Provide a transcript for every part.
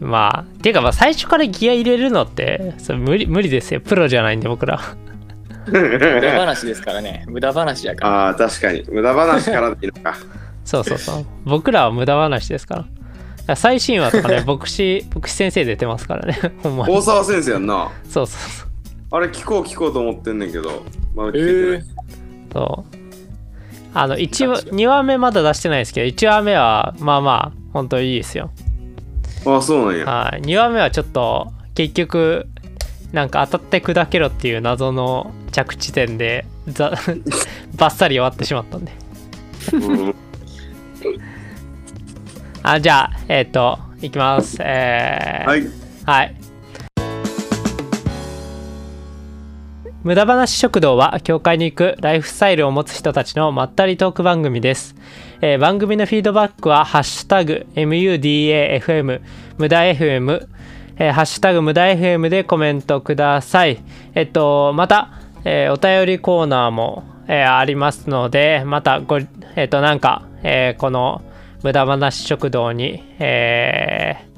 まあていうかまあ最初からギア入れるのってそれ無理無理ですよプロじゃないんで僕ら無駄話ですからね。無駄話やから。ああ、確かに。無駄話からでいいのか。そうそうそう僕らは無駄話ですからだから最新話とかね 牧師牧師先生出てますからね ほんまに大沢先生やんな。そうそうそうあれ聞こう聞こうと思ってんねんけど。まだ聞えけてない。ー、そうあの1話2話目まだ出してないですけど1話目はまあまあ本当にいいですよああ、そうなんや。はい2話目はちょっと結局なんか当たって砕けろっていう謎の着地点でざ バッサリ終わってしまったんでうんあじゃあえっ、といきますえー、はい。はい。無駄話食堂は教会に行くライフスタイルを持つ人たちのまったりトーク番組です、えー番組のフィードバックはハッシュタグ MUDAFM 無駄 FM えーハッシュタグ無駄 FM でコメントくださいえっとまた、えーお便りコーナーも、えーありますのでまたごえっとなんか、えーこの無駄話食堂に、えー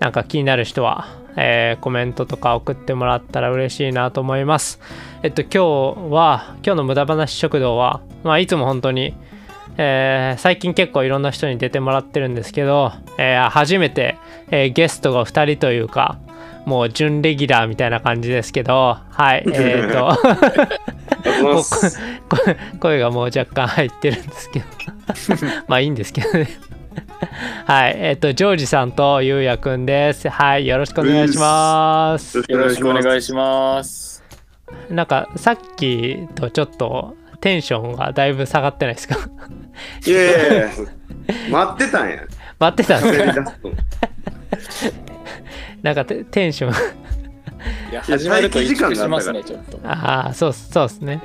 なんか気になる人は、えーコメントとか送ってもらったら嬉しいなと思います。えっと、今日は、今日の無駄話食堂は、まあ、いつも本当に、えー最近結構いろんな人に出てもらってるんですけど、えー初めて、えーゲストが2人というか、もう準レギュラーみたいな感じですけど、はい、えっ、と、もうこ こ声がもう若干入ってるんですけど まあいいんですけどね。はいえっ、とジョージさんとゆうやくんです。はいよろしくお願いします。よろしくお願いします。なんかさっきとちょっとテンションがだいぶ下がってないですか？いやいやいや待ってたんや。待ってたんですか？なんかテテンション。いや、始まると萎縮しますね、ちょっと。ああそうそうですね。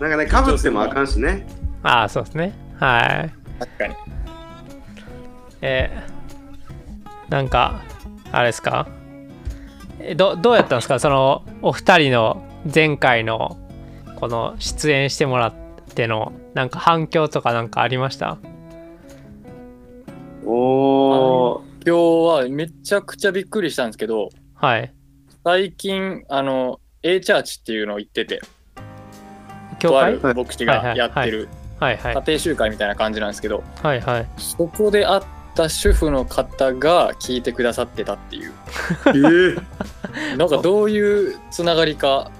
なんかね、かぶってもあかんしね。ああそうですね。はい。確かに。えーなんかあれですか？えどどうやったんですか？そのお二人の前回のこの出演してもらってのなんか反響とかなんかありました？おー。今日はめちゃくちゃびっくりしたんですけど、はい。最近、あの、A チャーチっていうのを言ってて、教とある会牧師がやってるはいはい。家庭集会みたいな感じなんですけど、はいはい。そこで会った主婦の方が聞いてくださってたっていう。えー、なんかどういうつながりか、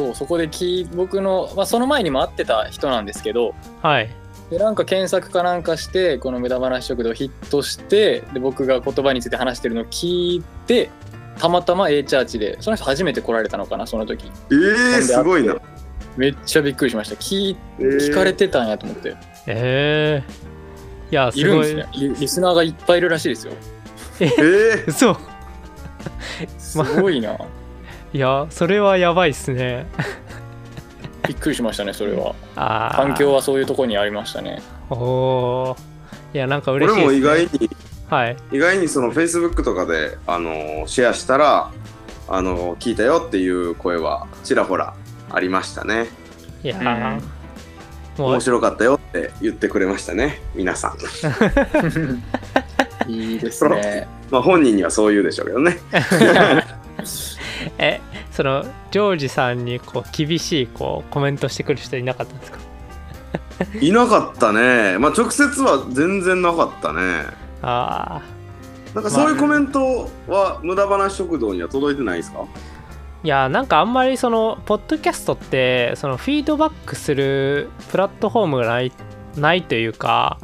そう、そこで聞い僕の、まあ、その前にも会ってた人なんですけど、はいでなんか検索かなんかして、この無駄話食堂ヒットして、で僕が言葉について話してるのを聞いて、たまたま A チャーチで、その人初めて来られたのかな、その時。えー、すごいな。めっちゃびっくりしました。聞いえー聞かれてたんやと思って。えー、いやすいるんごいですねリ。リスナーがいっぱいいるらしいですよ。えー、嘘すごいな。いやそれはやばいっすねびっくりしましたね、それは。環境はそういうとこにありましたね。おおーいやなんか俺嬉しいです、ね、も意外に、はい意外にその Facebook とかで、あのーシェアしたら、あのー聞いたよっていう声はちらほらありましたね。いやう面白かったよって言ってくれましたね、皆さん。いいですね。まあ本人にはそう言うでしょうけどね。えそのジョージさんにこう厳しいこうコメントしてくる人いなかったんですか？いなかったね。まあ直接は全然なかったね。ああなんかそういうコメントは無駄話食堂には届いてないですか？いやなんかあんまりそのポッドキャストってそのフィードバックするプラットフォームがないないというか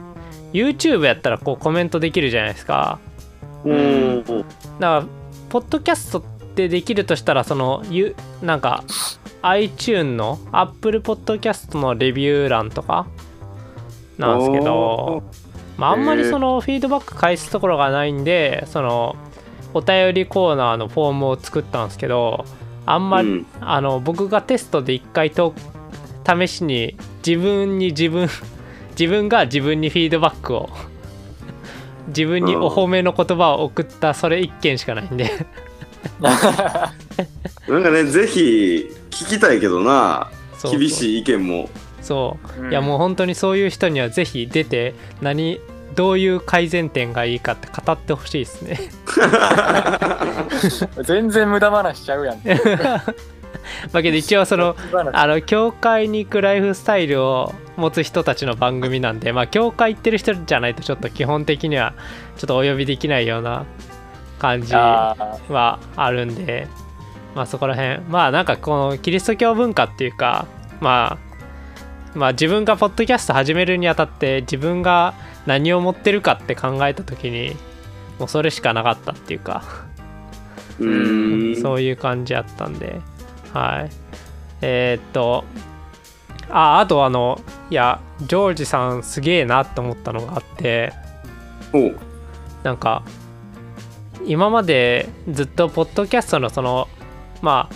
YouTube やったらこうコメントできるじゃないですかうん。だからポッドキャストってできるとしたらそのゆなんか iTune の Apple Podcast のレビュー欄とかなんですけどまあ、あんまりそのフィードバック返すところがないんでそのお便りコーナーのフォームを作ったんですけどあんまり、うん。あの僕がテストで一回と試しに自分に自分自分が自分にフィードバックを自分にお褒めの言葉を送ったそれ一件しかないんで なんかね、ぜひ聞きたいけどな、そうそう。厳しい意見も。そう、うん。いやもう本当にそういう人にはぜひ出て何どういう改善点がいいかって語ってほしいですね。全然無駄話しちゃうやん。まあけど一応そのあの教会に行くライフスタイルを持つ人たちの番組なんでまあ教会行ってる人じゃないとちょっと基本的にはちょっとお呼びできないような感じあはあるんでまあそこら辺まあなんかこのキリスト教文化っていうかまあまあ自分がポッドキャスト始めるにあたって自分が何を持ってるかって考えた時にもうそれしかなかったっていうかうーん。そういう感じやったんで、はい。えーっと、あ、あとあの、いや、ジョージさんすげえなって思ったのがあって、なんか、今までずっとポッドキャストのその、ま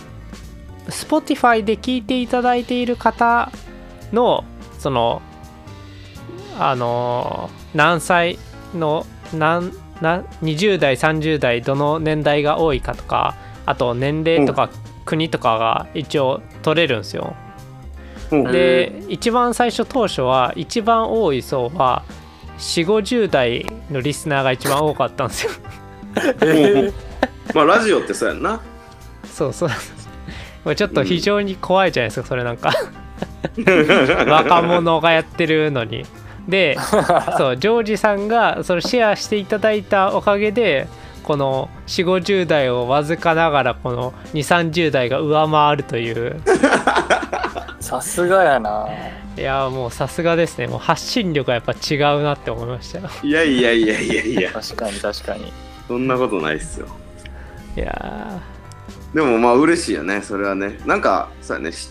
あ、Spotify で聞いていただいている方の、その、あの、何歳の、何、な20代30代どの年代が多いかとかあと年齢とか国とかが一応取れるんですよ。おうで一番最初当初は一番多い層は4 5 0代のリスナーが一番多かったんですよおうまあラジオってそうやんな。そうそう。もうちょっと非常に怖いじゃないですかそれなんか。若者がやってるのに。でそうジョージさんがそれシェアしていただいたおかげでこの4 5 0代をわずかながらこの2 3 0代が上回るという。さすがやな。いやもうさすがですね。もう発信力がやっぱ違うなって思いました。よいやいやいやいやいや、確かに確かにそんなことないっすよ。いやでもまあ嬉しいよね、それはね。なんか、そうやね。し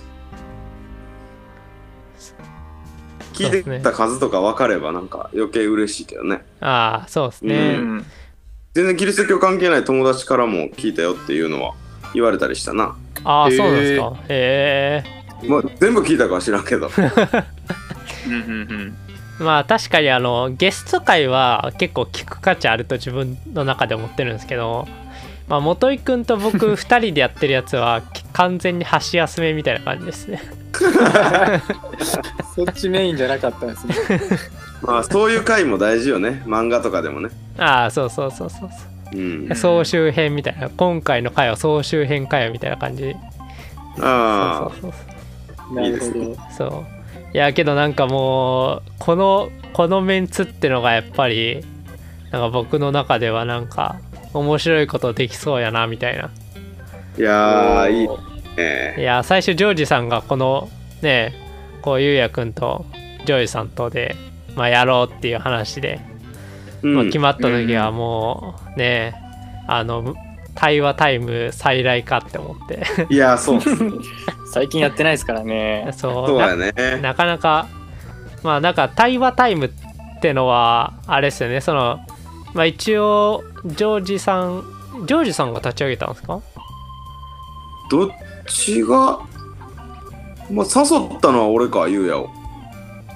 聞いてた数とか分かればなんか余計嬉しいけどね。ーああそうですうね、ん全然キリスト教関係ない友達からも聞いたよっていうのは言われたりしたな。ああそうなんですかへえまあ全部聞いたかは知らんけど。うんうんまあ確かにあのゲスト会は結構聞く価値あると自分の中で思ってるんですけど、まあ、元井くんと僕 2人でやってるやつは完全に箸休めみたいな感じですね。そっちメインじゃなかったんですね。まあそういう回も大事よね。漫画とかでもね。ああそうそうそうそうう。ん。そう。総集編みたいな。今回の回は総集編回みたいな感じ。あそうそうそうないるほいですねど。そういやけどなんかもうこのこのメンツってのがやっぱりなんか僕の中ではなんか面白いことできそうやなみたいなあ。いやー、いいね。いや最初ジョージさんがこのねこうゆうやくんとジョージさんとで、まあ、やろうっていう話で、うんまあ、決まった時はもうねあの対話タイム再来かって思っていや、そう。最近やってないですからねそうそうやね。ななかなかまあなんか対話タイムってのはあれですよねそのまあ一応ジョージさんジョージさんが立ち上げたんですか？どっちが、まあ、誘ったのは俺か、ゆうやを。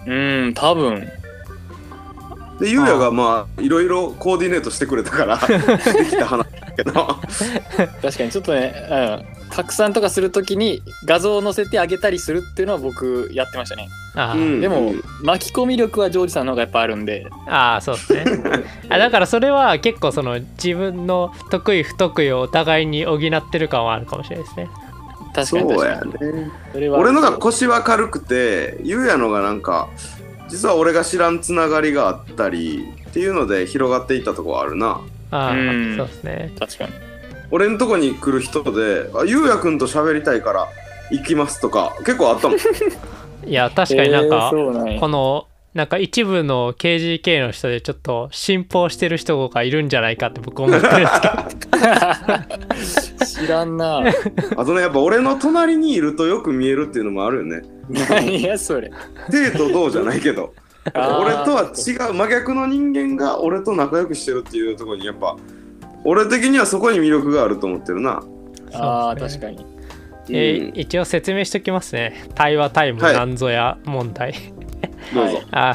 うん多分で、ゆうやがまあ、いろいろコーディネートしてくれたから、できた話だけど。確かにちょっとね、うん、拡散とかするときに画像を載せてあげたりするっていうのは僕やってましたね。ああ、うんでも巻き込み力はジョージさんの方がやっぱあるんで。ああそうですね。あだからそれは結構その自分の得意不得意をお互いに補ってる感はあるかもしれないですね。確かにそうやね。それは俺のが腰は軽くて、ゆうやのがなんか、実は俺が知らんつながりがあったりっていうので広がっていったとこはあるな。ああうん。そうですね。確かに。俺のとこに来る人で、あゆうやくんと喋りたいから行きますとか、結構あったもん。いや確かになんえーか、そうなんや。このなんか一部の KGK の人でちょっと信奉してる人がいるんじゃないかって僕思ってるんですけど。知らんな。あとね、やっぱ俺の隣にいるとよく見えるっていうのもあるよね。何やそれ。デートどうじゃないけど。俺とは違う真逆の人間が俺と仲良くしてるっていうところにやっぱ俺的にはそこに魅力があると思ってるな。ああ確かに。えー一応説明しておきますね。対話タイムはい。なんぞや問題、どうぞ。は いあ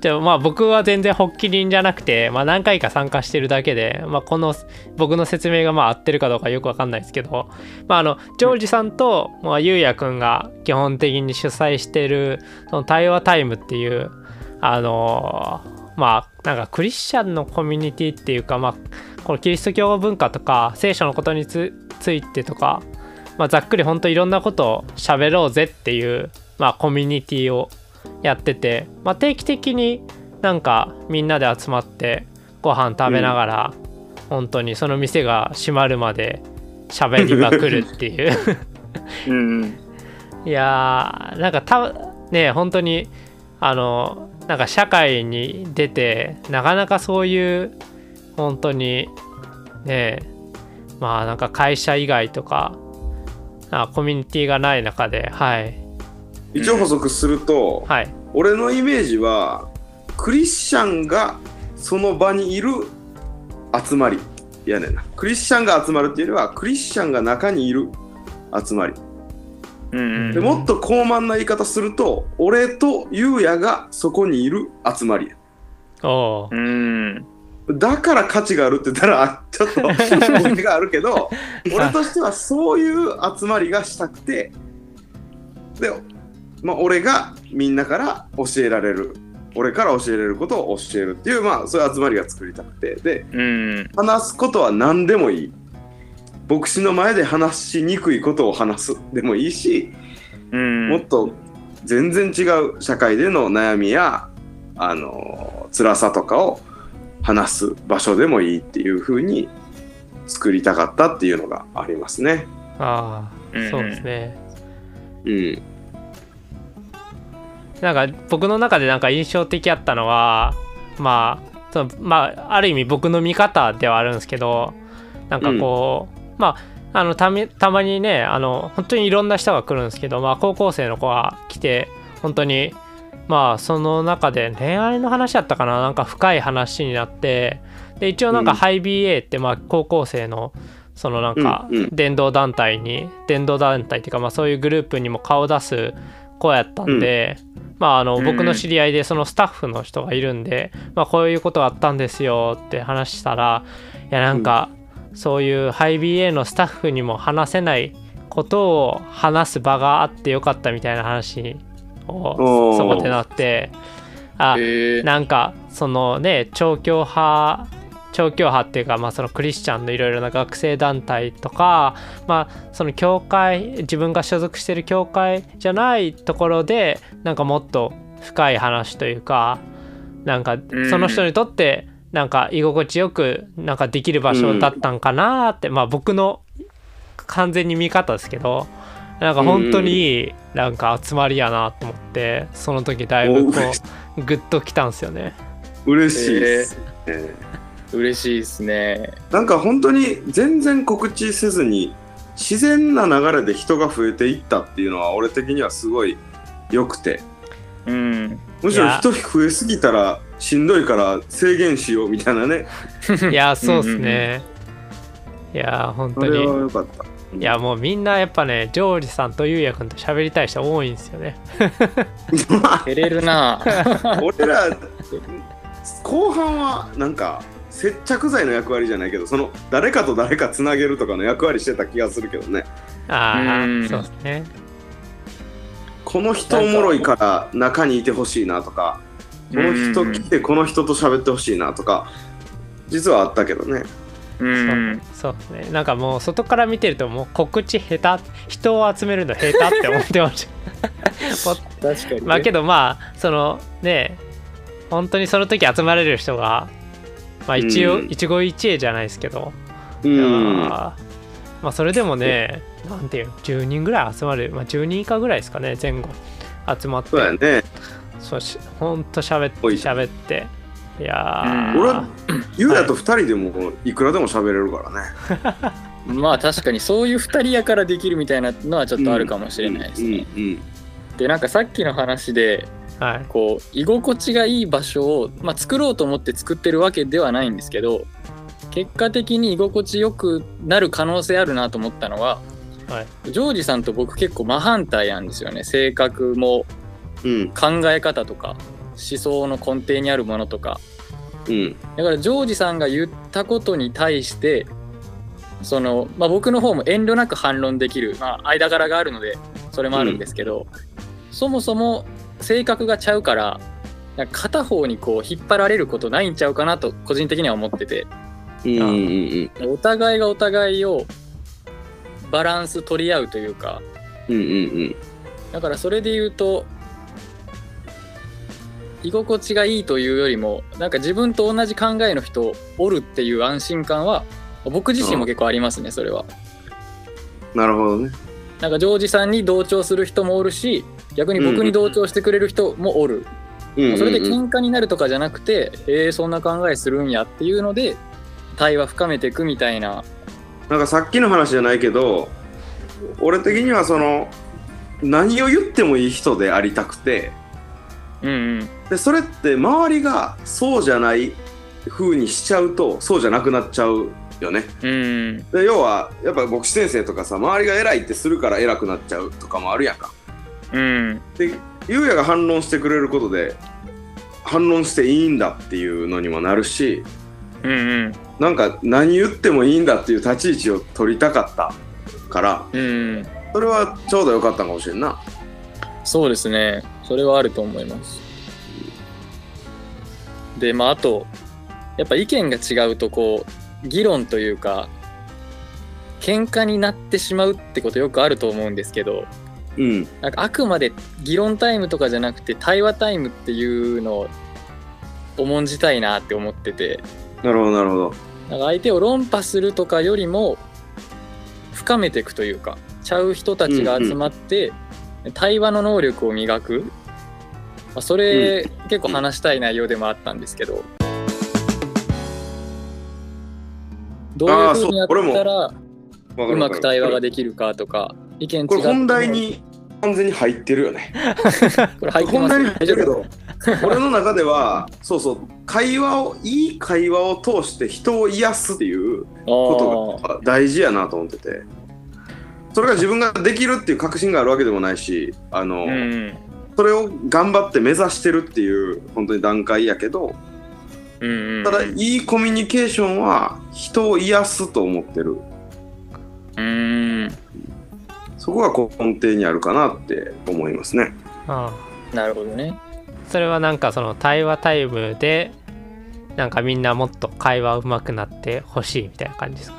じゃあまあ僕は全然発起人じゃなくて、まあ、何回か参加してるだけで、まあ、この僕の説明がまあ合ってるかどうかよくわかんないですけど、まあ、あのジョージさんと、まあ、ゆうやくんが基本的に主催してるその対話タイムっていうあのーまあなんかクリスチャンのコミュニティっていうかまあこのキリスト教文化とか聖書のことについてとか、まあ、ざっくりほんといろんなことを喋ろうぜっていう、まあ、コミュニティをやってて、まあ、定期的になんかみんなで集まってご飯食べながら、本当にその店が閉まるまで喋りまくるっていう。うんうん。いやーなんかたね本当にあのなんか社会に出てなかなかそういう本当にねまあなんか会社以外とかあコミュニティがない中ではい一応補足すると、はい。俺のイメージはクリスチャンがその場にいる集まり。やねんな。クリスチャンが集まるっていうよりはクリスチャンが中にいる集まり。うんうんでもっと高慢な言い方すると俺とゆうやがそこにいる集まり。やおーうん。だから価値があるって言ったらちょっと 語弊があるけど 俺としてはそういう集まりがしたくて。で、まあ、俺がみんなから教えられる。俺から教えられることを教えるっていうまあそういう集まりが作りたくて。でうん。話すことは何でもいい。牧師の前で話しにくいことを話す。でもいいしうん。もっと全然違う社会での悩みやあの辛さとかを話す場所でもいいっていう風に作りたかったっていうのがありますね。ああそうですね。うん。なんか僕の中でなんか印象的やったのはまあそのまあある意味僕の見方ではあるんですけどなんかこう、まああのたみたまにねあの本当にいろんな人が来るんですけど、まあ、高校生の子が来て本当にまあその中で恋愛の話だったかななんか深い話になってで一応なんかうん。ハイ BA ってまあ高校生のそのなんかうんうん。伝道団体に伝道団体っていうかまあそういうグループにも顔を出す子やったんで、まああのうん僕の知り合いでそのスタッフの人がいるんで、まあこういうことがあったんですよって話したらいやなんかそういうハイ BA のスタッフにも話せないことを話す場があってよかったみたいな話をそこでなってあえー。なんかそのね調教派調教派っていうか、まあ、そのクリスチャンのいろいろな学生団体とか、まあ、その教会自分が所属してる教会じゃないところでなんかもっと深い話というかなんかん。その人にとってなんか居心地よくなんかできる場所だったんかなって、まあ僕の完全に見方ですけどなんか本当にいいなんか集まりやなと思ってその時だいぶこうグッときたんですよね。嬉しいです、ね嬉しいですね。なんか本当に全然告知せずに自然な流れで人が増えていったっていうのは俺的にはすごい良くて。うん。むしろ人増えすぎたらしんどいから制限しようみたいなね。いやそうっすね。いや本当それはに良かった。いやもうみんなやっぱねジョージさんとゆうやくんと喋りたい人多いんですよね。照れるな。俺ら後半はなんか接着剤の役割じゃないけどその誰かと誰かつなげるとかの役割してた気がするけどねああうんそうですね。この人おもろいから中にいてほしいなとかこの人来てこの人と喋ってほしいなとか実はあったけどねうんそうですね。なんかもう外から見てるともう告知下手人を集めるの下手って思ってました。確かにねまあけどまあそのね本当にその時集まれる人がまあ一応、うん。一期一会じゃないですけど、うん。まあそれでもねなんていうの10人ぐらい集まる、まあ、10人以下ぐらいですかね前後。集まって。そうやね。そうしほんと喋っておい喋って。いや俺ゆうやと2人でもいくらでも喋れるからね。まあ確かにそういう二人やからできるみたいなのはちょっとあるかもしれないですね。うんうん。でなんかさっきの話ではい。こう居心地がいい場所を、まあ、作ろうと思って作ってるわけではないんですけど結果的に居心地よくなる可能性あるなと思ったのははい。ジョージさんと僕結構真反対なんですよね。性格もうん。考え方とか思想の根底にあるものとか。うん。だからジョージさんが言ったことに対してその、まあ、僕の方も遠慮なく反論できる、まあ、間柄があるのでそれもあるんですけど、そもそも性格がちゃうからなんか片方にこう引っ張られることないんちゃうかなと個人的には思ってて。うんお互いがお互いをバランス取り合うというか。うんうんうん。だからそれで言うと居心地がいいというよりもなんか自分と同じ考えの人おるっていう安心感は僕自身も結構ありますねそれは。なるほどね。なんかジョージさんに同調する人もおるし逆に僕に同調してくれる人もおる、うんうんうん。それで喧嘩になるとかじゃなくてえー、そんな考えするんやっていうので対話深めていくみたいな。なんかさっきの話じゃないけど俺的にはその何を言ってもいい人でありたくてうんうん。でそれって周りがそうじゃない風にしちゃうとそうじゃなくなっちゃうよね。うんで要はやっぱ牧師先生とかさ周りが偉いってするから偉くなっちゃうとかもあるやんか。うんで優也が反論してくれることで反論していいんだっていうのにもなるしうんうん。なんか何言ってもいいんだっていう立ち位置を取りたかったからうん。それはちょうどよかったかもしれんな。そうですね。それはあると思います。でまああとやっぱ意見が違うとこう議論というか喧嘩になってしまうってことよくあると思うんですけどうん。なんかあくまで議論タイムとかじゃなくて対話タイムっていうのを重んじたいなって思ってて。なるほどなるほど。なんか相手を論破するとかよりも深めていくというかちゃう人たちが集まって対話の能力を磨く、まあ、それ、結構話したい内容でもあったんですけど。どういうふうにやったらうまく対話ができるかとか意見違これ本題に完全に入ってるよね。これ入ってます本題に入ってるけど俺の中ではそうそう会話をいい会話を通して人を癒すっていう夫ことが大事やなと思ってて。それが自分ができるっていう確信があるわけでもないしあの、うん。それを頑張って目指してるっていう本当に段階やけどただいいコミュニケーションは人を癒すと思ってる。うんそこが根底にあるかなって思いますね。あなるほどね。それはなんかその対話タイムでなんかみんなもっと会話上手くなってほしいみたいな感じですか？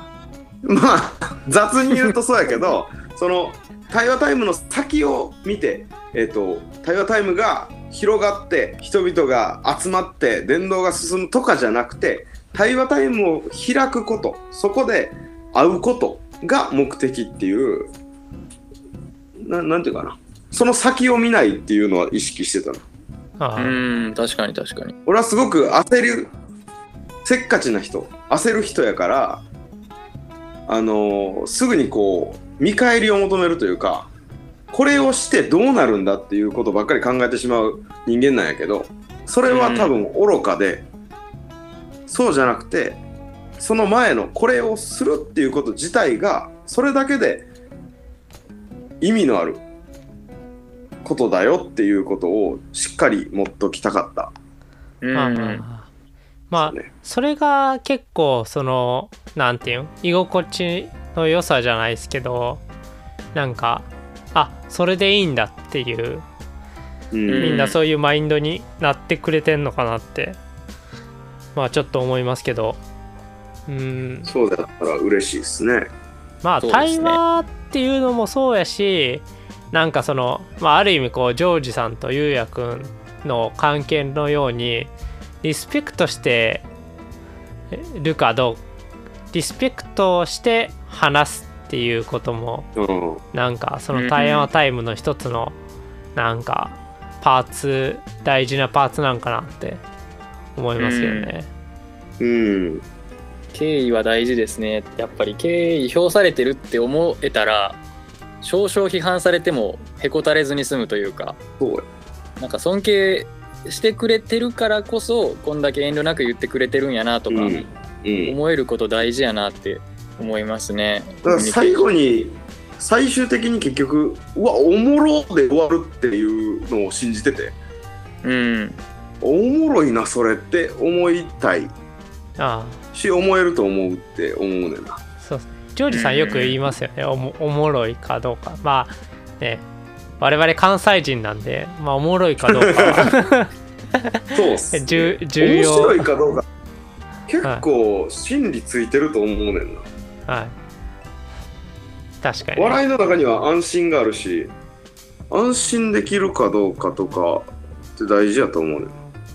まあ雑に言うとそうやけど その対話タイムの先を見て、えっと対話タイムが広がって人々が集まって伝道が進むとかじゃなくて対話タイムを開くことそこで会うことが目的っていうななんていうかな。その先を見ないっていうのは意識してたの。うん確かに確かに。俺はすごく焦るせっかちな人焦る人やからあのーすぐにこう見返りを求めるというかこれをしてどうなるんだっていうことばっかり考えてしまう人間なんやけどそれは多分愚かで、そうじゃなくてその前のこれをするっていうこと自体がそれだけで意味のあることだよっていうことをしっかり持っときたかった。うん。まあまあね。それが結構そのなんていうん居心地の良さじゃないですけどなんかあそれでいいんだっていううん。みんなそういうマインドになってくれてんのかなってまあちょっと思いますけど。うん。そうだったら嬉しいですね。まあね。対話っていうのもそうやしなんかその、まあ、ある意味こうジョージさんとゆうやくんの関係のようにリスペクトしてるかどうリスペクトして話すっていうこともうん、なんかその対話タイムの一つのなんかパーツ大事なパーツなんかなって思いますけどね。うん、敬意は大事ですねやっぱり敬意表されてるって思えたら少々批判されてもへこたれずに済むというかそうや。なんか尊敬してくれてるからこそこんだけ遠慮なく言ってくれてるんやなとかうん、うん。思えること大事やなって思いますね。だから最後に最終的に結局うわおもろで終わるっていうのを信じててうんおもろいなそれって思いたいあし思えると思うって思うねんな。あそうジョージさんよく言いますよねおもおもろいかどうかまあね我々関西人なんでまあおもろいかどうかは そうっす、ね。重重面白い要かどうか。結構心理ついてると思うねんな。はい確かにね、笑いの中には安心があるし、安心できるかどうかとかって大事やと思うねん。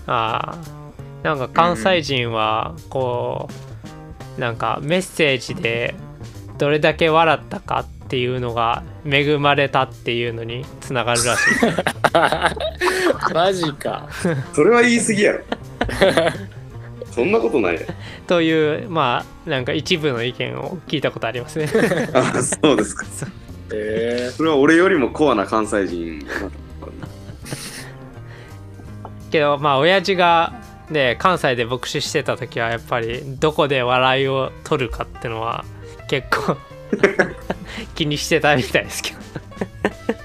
ああなんか関西人はこうなんかメッセージでどれだけ笑ったかっていうのが恵まれたっていうのにつながるらしい マジかそれは言い過ぎやろ。そんなことないやというまあなんか一部の意見を聞いたことありますねあ、そうですか。えそれは俺よりもコアな関西人。けどまあ親父がね関西で牧師してた時はやっぱりどこで笑いを取るかってのは結構 気にしてたみたいですけど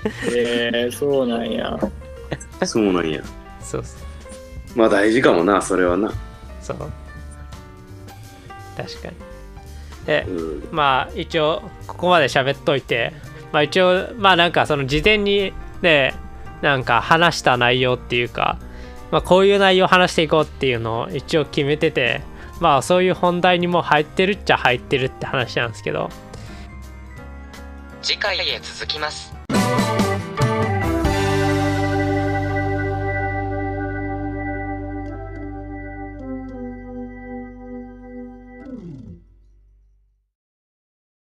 ー、えー、そうなんやそうなんや。そうそうまあ大事かもな、それはな。そう確かにでうん。まあ一応ここまで喋っといてまあ一応まあなんかその事前にねなんか話した内容っていうかまあこういう内容を話していこうっていうのを一応決めててまあそういう本題にも入ってるっちゃ入ってるって話なんですけど。次回へ続きます。